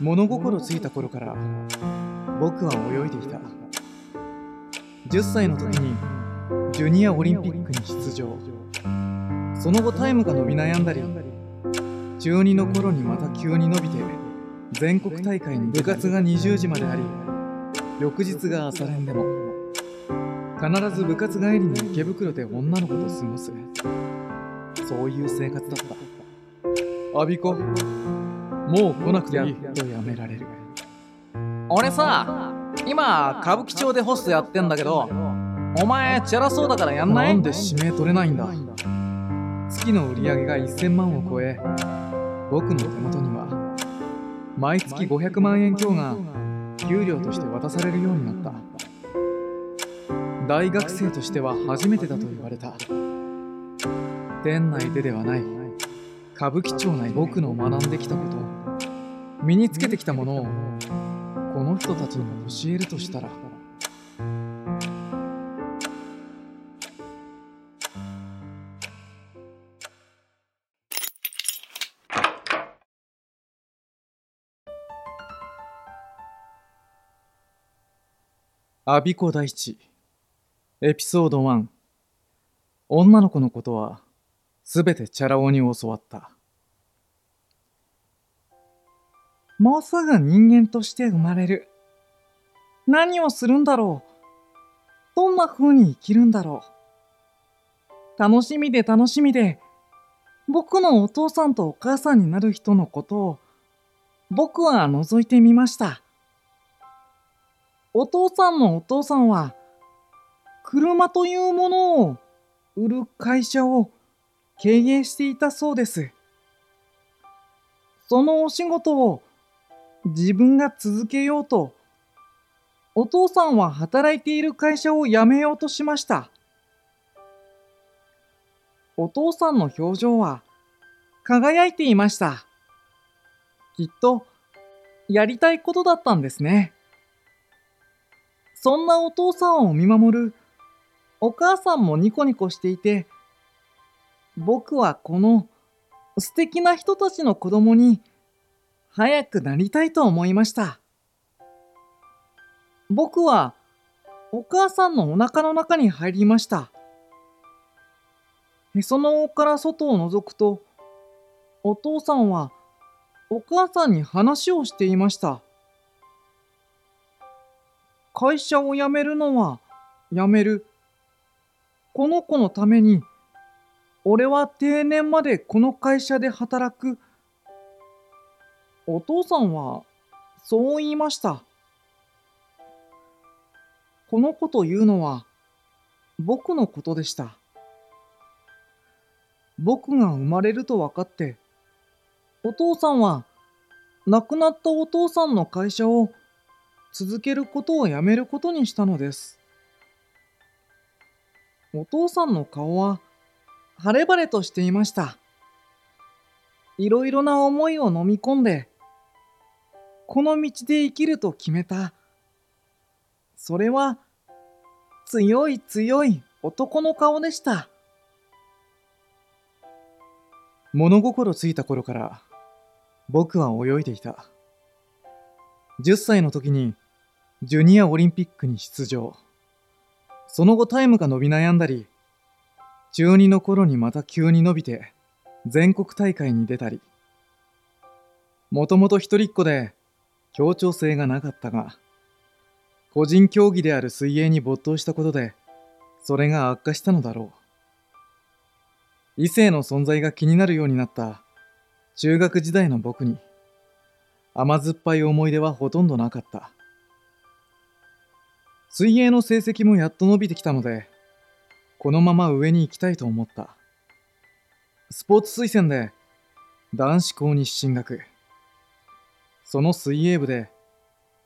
物心ついた頃から僕は泳いでいた。10歳の時にジュニアオリンピックに出場。その後タイムが伸び悩んだり中2の頃にまた急に伸びて全国大会に部活が20時まであり翌日が朝練でも必ず部活帰りに池袋で女の子と過ごす。そういう生活だった。アビコ。もう来なくていい。とやめられる。俺さ今歌舞伎町でホストやってんだけどお前チャラそうだからやんない？なんで指名取れないんだ？月の売り上げが1000万を超え僕の手元には毎月500万円強が給料として渡されるようになった。大学生としては初めてだと言われた。店内でではない歌舞伎町内僕の学んできたこと。身につけてきたものをこの人たちにも教えるとしたら。アビコ大地エピソード1女の子のことはすべてチャラ男に教わった。もうすぐ人間として生まれる。何をするんだろう。どんな風に生きるんだろう。楽しみで楽しみで僕のお父さんとお母さんになる人のことを僕は覗いてみました。お父さんのお父さんは車というものを売る会社を経営していたそうです。そのお仕事を自分が続けようとお父さんは働いている会社を辞めようとしました。お父さんの表情は輝いていました。きっとやりたいことだったんですね。そんなお父さんを見守るお母さんもニコニコしていて僕はこの素敵な人たちの子供に早くなりたいと思いました。僕はお母さんのお腹の中に入りました。へその緒から外を覗くとお父さんはお母さんに話をしていました。会社を辞めるのは辞める。この子のために俺は定年までこの会社で働く。お父さんはそう言いました。この子というのは僕のことでした。僕が生まれると分かってお父さんは亡くなったお父さんの会社を続けることをやめることにしたのです。お父さんの顔は晴れ晴れとしていました。いろいろな思いを飲み込んでこの道で生きると決めた。それは強い強い男の顔でした。物心ついた頃から僕は泳いでいた。10歳の時にジュニアオリンピックに出場。その後タイムが伸び悩んだり中2の頃にまた急に伸びて全国大会に出たり。もともと一人っ子で協調性がなかったが個人競技である水泳に没頭したことでそれが悪化したのだろう。異性の存在が気になるようになった中学時代の僕に甘酸っぱい思い出はほとんどなかった。水泳の成績もやっと伸びてきたのでこのまま上に行きたいと思った。スポーツ推薦で男子校に進学。その水泳部で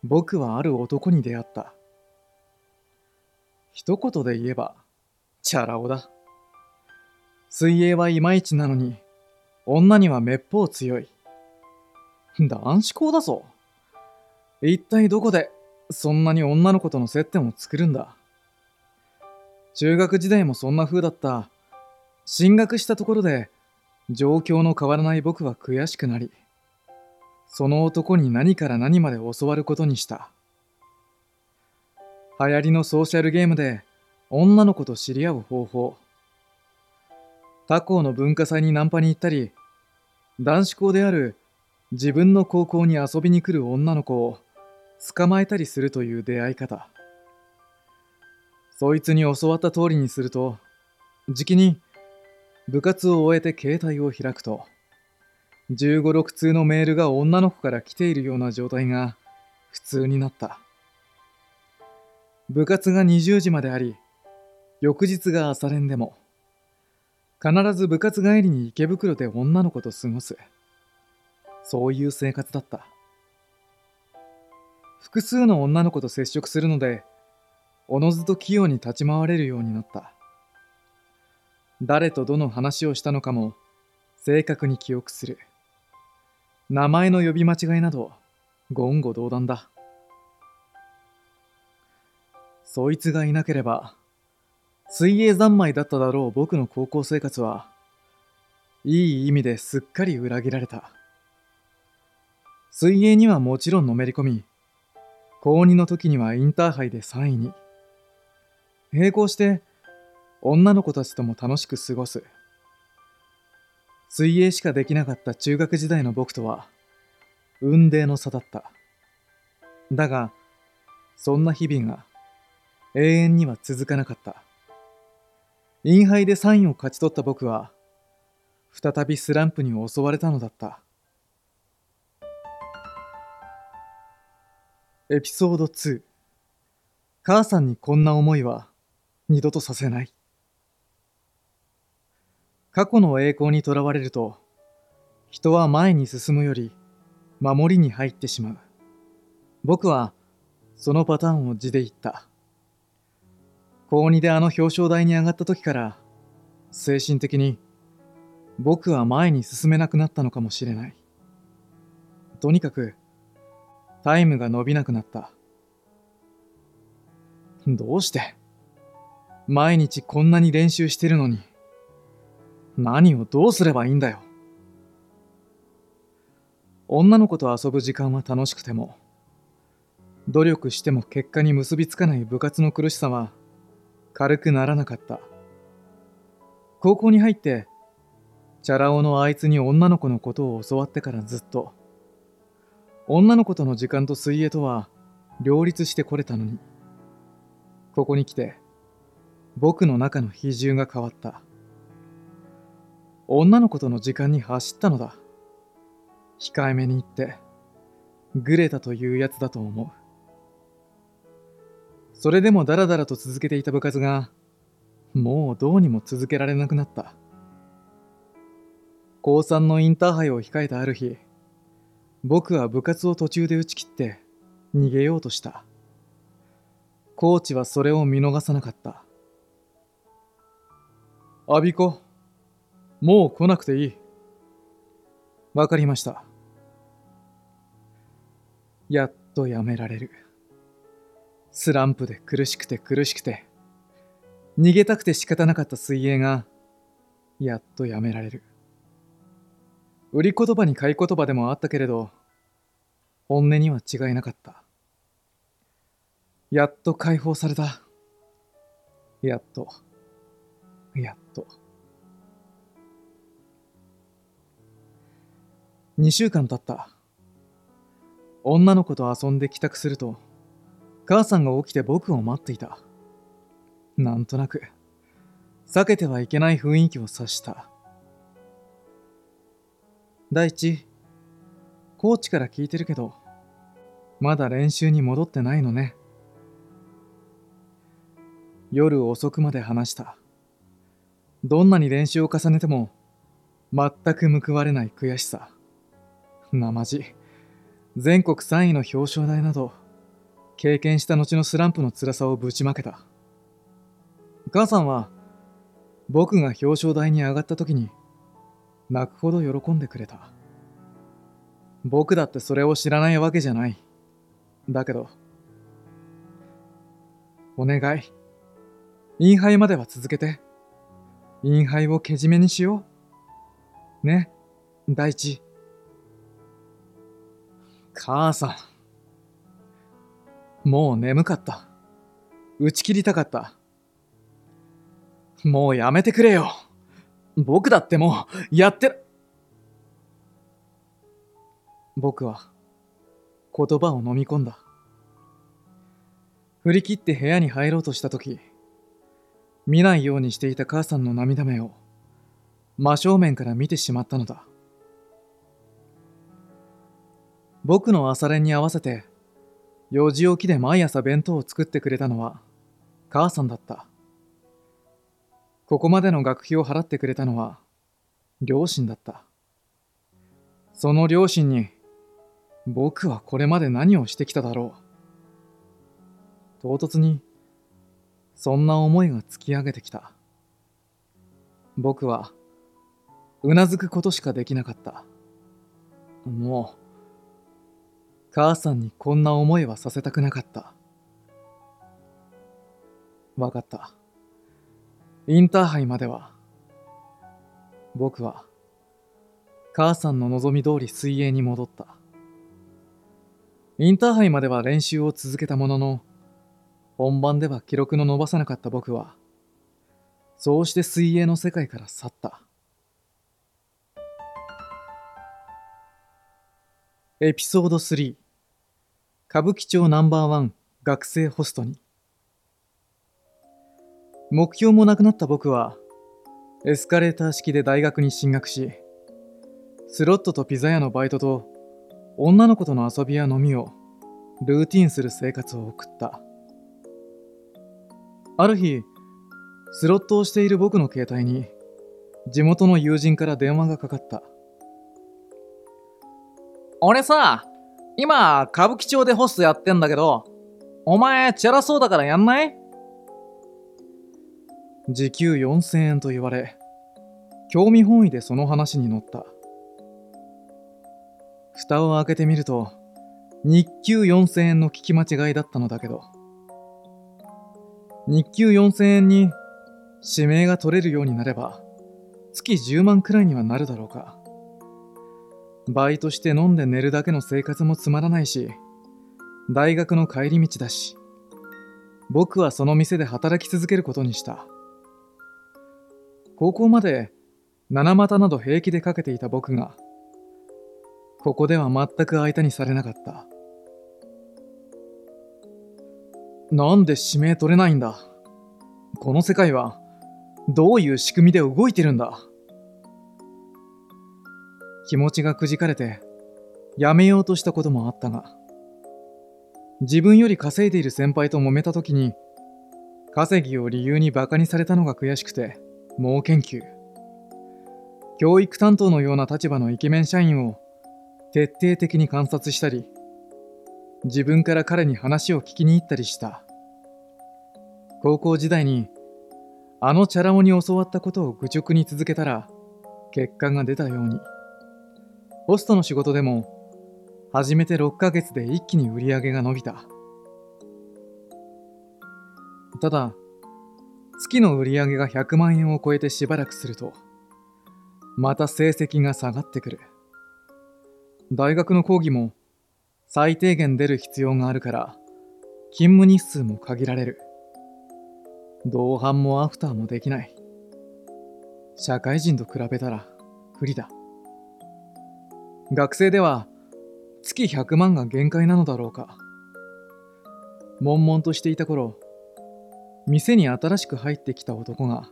僕はある男に出会った。一言で言えばチャラ男だ。水泳はいまいちなのに女にはめっぽう強い。男子校だぞ。一体どこでそんなに女の子との接点を作るんだ。中学時代もそんな風だった進学したところで状況の変わらない僕は悔しくなりその男に何から何まで教わることにした。流行りのソーシャルゲームで女の子と知り合う方法。他校の文化祭にナンパに行ったり、男子校である自分の高校に遊びに来る女の子を捕まえたりするという出会い方。そいつに教わった通りにすると、じきに部活を終えて携帯を開くと、15、6通のメールが女の子から来ているような状態が普通になった。部活が20時まであり、翌日が朝練でも、必ず部活帰りに池袋で女の子と過ごす。そういう生活だった。複数の女の子と接触するので、おのずと器用に立ち回れるようになった。誰とどの話をしたのかも正確に記憶する。名前の呼び間違いなど言語道断だ。そいつがいなければ水泳三昧だっただろう僕の高校生活はいい意味ですっかり裏切られた。水泳にはもちろんのめり込み、高2の時にはインターハイで3位に。並行して女の子たちとも楽しく過ごす。水泳しかできなかった中学時代の僕とは、運命の差だった。だが、そんな日々が永遠には続かなかった。インハイで3位を勝ち取った僕は、再びスランプに襲われたのだった。エピソード2母さんにこんな思いは二度とさせない。過去の栄光にとらわれると、人は前に進むより守りに入ってしまう。僕はそのパターンを字で言った。高2であの表彰台に上がった時から精神的に僕は前に進めなくなったのかもしれない。とにかくタイムが伸びなくなった。どうして毎日こんなに練習してるのに何をどうすればいいんだよ。女の子と遊ぶ時間は楽しくても、努力しても結果に結びつかない部活の苦しさは軽くならなかった。高校に入って、チャラ男のあいつに女の子のことを教わってからずっと、女の子との時間と水泳とは両立してこれたのに、ここに来て、僕の中の比重が変わった。女の子との時間に走ったのだ。控えめに言って、グレたというやつだと思う。それでもダラダラと続けていた部活が、もうどうにも続けられなくなった。高3のインターハイを控えたある日、僕は部活を途中で打ち切って逃げようとした。コーチはそれを見逃さなかった。アビコ、もう来なくていい。わかりました。やっとやめられる。スランプで苦しくて苦しくて、逃げたくて仕方なかった水泳が、やっとやめられる。売り言葉に買い言葉でもあったけれど、本音には違いなかった。やっと解放された。やっと。やっ2週間経った。女の子と遊んで帰宅すると、母さんが起きて僕を待っていた。なんとなく、避けてはいけない雰囲気を察した。第一、コーチから聞いてるけど、まだ練習に戻ってないのね。夜遅くまで話した。どんなに練習を重ねても、全く報われない悔しさ。なまじ全国3位の表彰台など経験した後のスランプの辛さをぶちまけた。母さんは僕が表彰台に上がった時に泣くほど喜んでくれた。僕だってそれを知らないわけじゃない。だけどお願い。インハイまでは続けて。インハイをけじめにしよう。ね大地母さん。もう眠かった。打ち切りたかった。もうやめてくれよ。僕だってもうやって。僕は言葉を飲み込んだ。振り切って部屋に入ろうとした時、見ないようにしていた母さんの涙目を真正面から見てしまったのだ。僕の朝練に合わせて4時起きで毎朝弁当を作ってくれたのは母さんだった。ここまでの学費を払ってくれたのは両親だった。その両親に僕はこれまで何をしてきただろう。唐突にそんな思いが突き上げてきた。僕はうなずくことしかできなかった。もう母さんにこんな思いはさせたくなかった。わかった。インターハイまでは、僕は、母さんの望み通り水泳に戻った。インターハイまでは練習を続けたものの、本番では記録の伸ばさなかった僕は、そうして水泳の世界から去った。エピソード3歌舞伎町ナンバーワン学生ホストに。目標もなくなった僕はエスカレーター式で大学に進学しスロットとピザ屋のバイトと女の子との遊びや飲みをルーティンする生活を送った。ある日スロットをしている僕の携帯に地元の友人から電話がかかった。俺さ、今、歌舞伎町でホストやってんだけど、お前、チャラそうだからやんない？時給4000円と言われ興味本位でその話に乗った。蓋を開けてみると日給4000円の聞き間違いだったのだけど。日給4000円に指名が取れるようになれば月10万くらいにはなるだろうか。バイトして飲んで寝るだけの生活もつまらないし大学の帰り道だし僕はその店で働き続けることにした。高校まで七股など平気でかけていた僕がここでは全く相手にされなかった。なんで指名取れないんだ？この世界はどういう仕組みで動いてるんだ？気持ちがくじかれてやめようとしたこともあったが自分より稼いでいる先輩と揉めた時に稼ぎを理由にバカにされたのが悔しくて猛研究。教育担当のような立場のイケメン社員を徹底的に観察したり自分から彼に話を聞きに行ったりした。高校時代にあのチャラ男に教わったことを愚直に続けたら結果が出たように。ホストの仕事でも始めて6ヶ月で一気に売り上げが伸びた。ただ月の売り上げが100万円を超えてしばらくするとまた成績が下がってくる。大学の講義も最低限出る必要があるから勤務日数も限られる。同伴もアフターもできない。社会人と比べたら不利だ。学生では月100万が限界なのだろうか。悶々としていた頃店に新しく入ってきた男が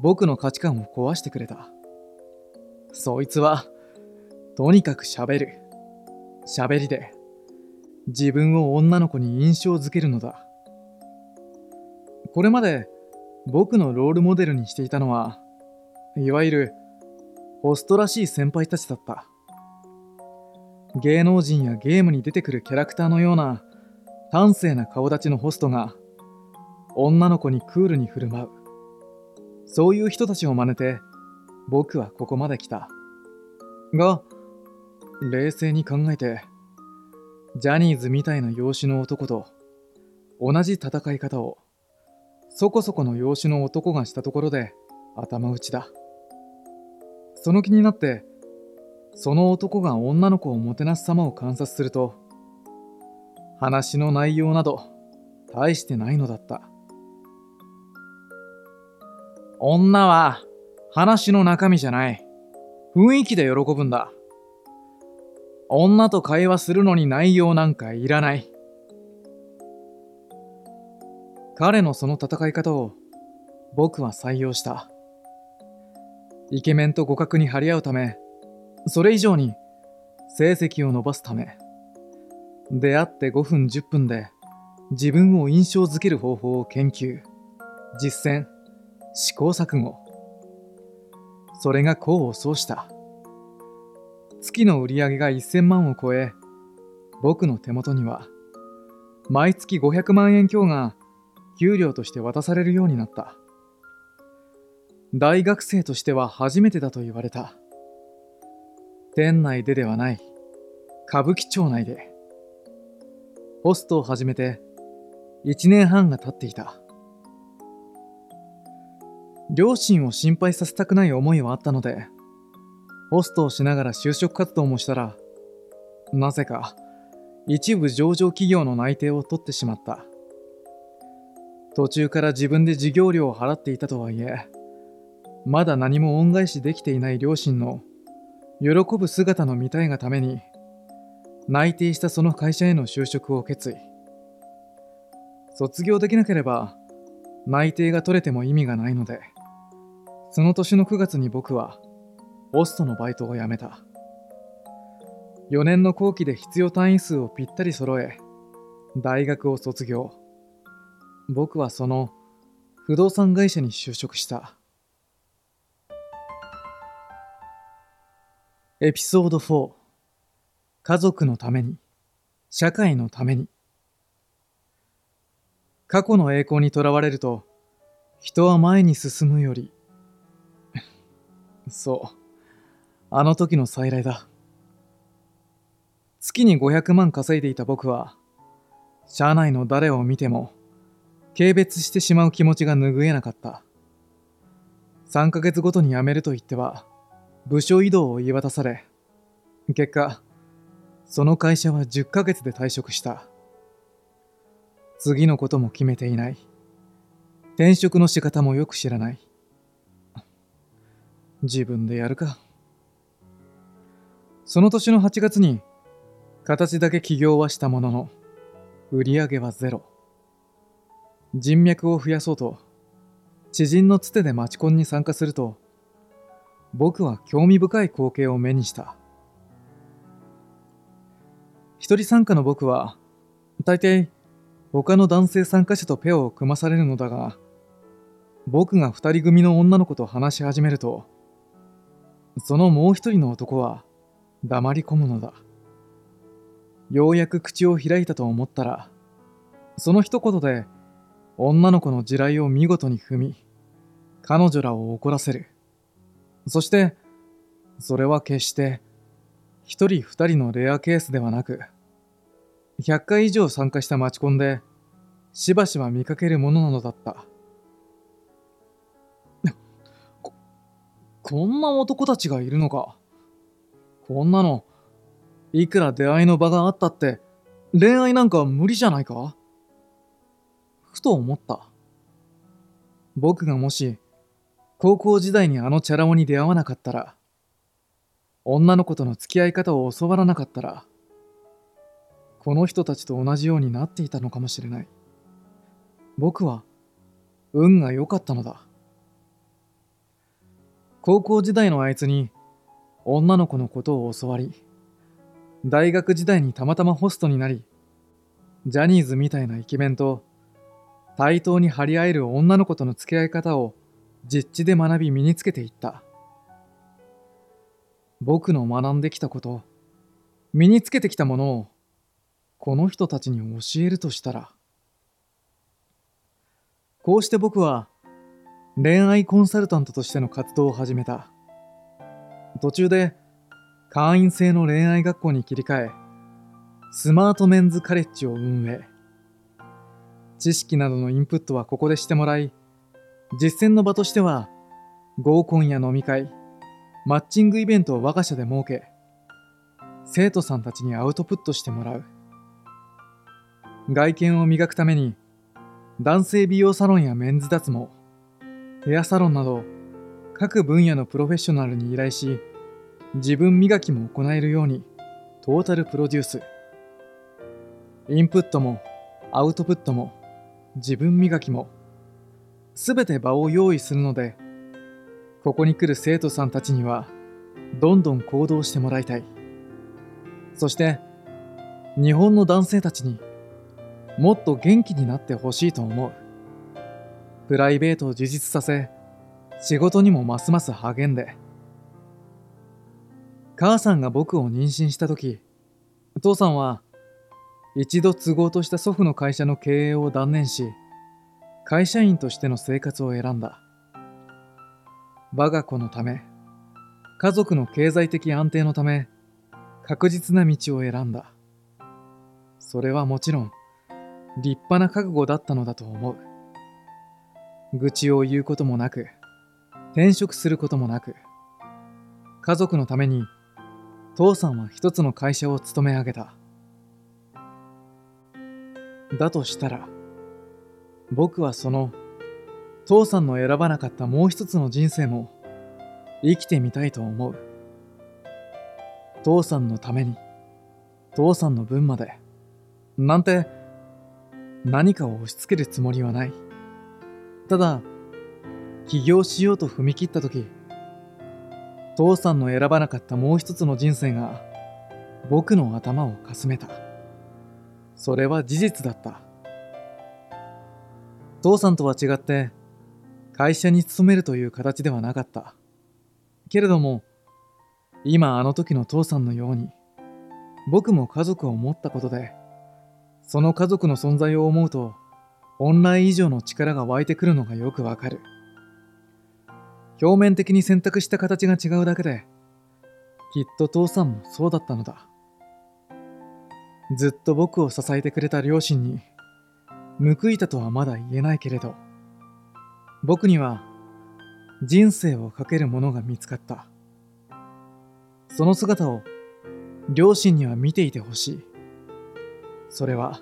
僕の価値観を壊してくれた。そいつはとにかく喋る。喋りで自分を女の子に印象づけるのだ。これまで僕のロールモデルにしていたのはいわゆるホストらしい先輩たちだった。芸能人やゲームに出てくるキャラクターのような端正な顔立ちのホストが女の子にクールに振る舞う。そういう人たちを真似て僕はここまで来た。が冷静に考えてジャニーズみたいな養子の男と同じ戦い方をそこそこの養子の男がしたところで頭打ちだ。その気になってその男が女の子をもてなす様を観察すると、話の内容など大してないのだった。女は話の中身じゃない。雰囲気で喜ぶんだ。女と会話するのに内容なんかいらない。彼のその戦い方を僕は採用した。イケメンと互角に張り合うため、それ以上に成績を伸ばすため、出会って5分10分で自分を印象づける方法を研究、実践、試行錯誤。それが功を奏した。月の売り上げが1000万を超え、僕の手元には、毎月500万円強が給料として渡されるようになった。大学生としては初めてだと言われた。店内でではない、歌舞伎町内で。ホストを始めて1年半が経っていた。両親を心配させたくない思いはあったので、ホストをしながら就職活動もしたら、なぜか一部上場企業の内定を取ってしまった。途中から自分で授業料を払っていたとはいえ、まだ何も恩返しできていない両親の喜ぶ姿の見たいがために、内定したその会社への就職を決意。卒業できなければ内定が取れても意味がないので、その年の9月に僕はホストのバイトを辞めた。4年の後期で必要単位数をぴったり揃え、大学を卒業。僕はその不動産会社に就職した。エピソード4家族のために。社会のために。過去の栄光にとらわれると人は前に進むより。そう。あの時の再来だ。月に500万稼いでいた僕は、社内の誰を見ても、軽蔑してしまう気持ちが拭えなかった。3ヶ月ごとに辞めると言っては、部署移動を言い渡され、結果、その会社は10ヶ月で退職した。次のことも決めていない。転職の仕方もよく知らない。自分でやるか。その年の8月に、形だけ起業はしたものの、売り上げはゼロ。人脈を増やそうと、知人のつてでマチコンに参加すると、僕は興味深い光景を目にした。一人参加の僕は、大抵、他の男性参加者とペアを組まされるのだが、僕が二人組の女の子と話し始めると、そのもう一人の男は、黙り込むのだ。ようやく口を開いたと思ったら、その一言で女の子の地雷を見事に踏み、彼女らを怒らせる。そして、それは決して一人二人のレアケースではなく、100回以上参加したマチコンでしばしば見かけるものなのだった。こ、こんな男たちがいるのか。こんなの、いくら出会いの場があったって、恋愛なんか無理じゃないか？ふと思った。僕がもし、高校時代にあのチャラ男に出会わなかったら、女の子との付き合い方を教わらなかったら、この人たちと同じようになっていたのかもしれない。僕は、運が良かったのだ。高校時代のあいつに、女の子のことを教わり、大学時代にたまたまホストになり、ジャニーズみたいなイケメンと対等に張り合える女の子との付き合い方を実地で学び身につけていった。僕の学んできたこと、身につけてきたものをこの人たちに教えるとしたら、こうして僕は恋愛コンサルタントとしての活動を始めた。途中で会員制の恋愛学校に切り替え、スマートメンズカレッジを運営。知識などのインプットはここでしてもらい、実践の場としては、合コンや飲み会、マッチングイベントを我が社で設け、生徒さんたちにアウトプットしてもらう。外見を磨くために男性美容サロンやメンズ脱毛、ヘアサロンなど各分野のプロフェッショナルに依頼し自分磨きも行えるようにトータルプロデュース。インプットもアウトプットも自分磨きもすべて場を用意するのでここに来る生徒さんたちにはどんどん行動してもらいたい。そして日本の男性たちにもっと元気になってほしいと思う。プライベートを充実させ仕事にもますます励んで。母さんが僕を妊娠した時父さんは一度都合とした祖父の会社の経営を断念し会社員としての生活を選んだ。我が子のため家族の経済的安定のため確実な道を選んだ。それはもちろん立派な覚悟だったのだと思う。愚痴を言うこともなく転職することもなく家族のために父さんは一つの会社を勤め上げた。だとしたら僕はその父さんの選ばなかったもう一つの人生も生きてみたいと思う。父さんのために父さんの分までなんて何かを押し付けるつもりはない。ただ起業しようと踏み切った時父さんの選ばなかったもう一つの人生が僕の頭をかすめた。それは事実だった。父さんとは違って会社に勤めるという形ではなかった。けれども今あの時の父さんのように僕も家族を持ったことでその家族の存在を思うと本来以上の力が湧いてくるのがよくわかる。表面的に選択した形が違うだけできっと父さんもそうだったのだ。ずっと僕を支えてくれた両親に報いたとはまだ言えないけれど僕には人生をかけるものが見つかった。その姿を両親には見ていてほしい。それは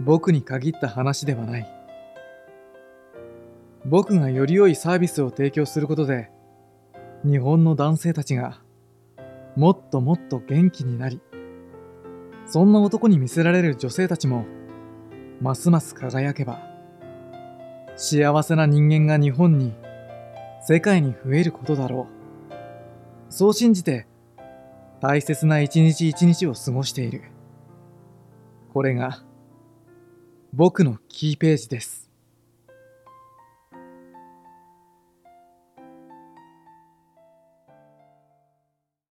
僕に限った話ではない。僕がより良いサービスを提供することで日本の男性たちがもっともっと元気になりそんな男に見せられる女性たちもますます輝けば幸せな人間が日本に世界に増えることだろう。そう信じて大切な一日一日を過ごしている。これが僕のキーページです。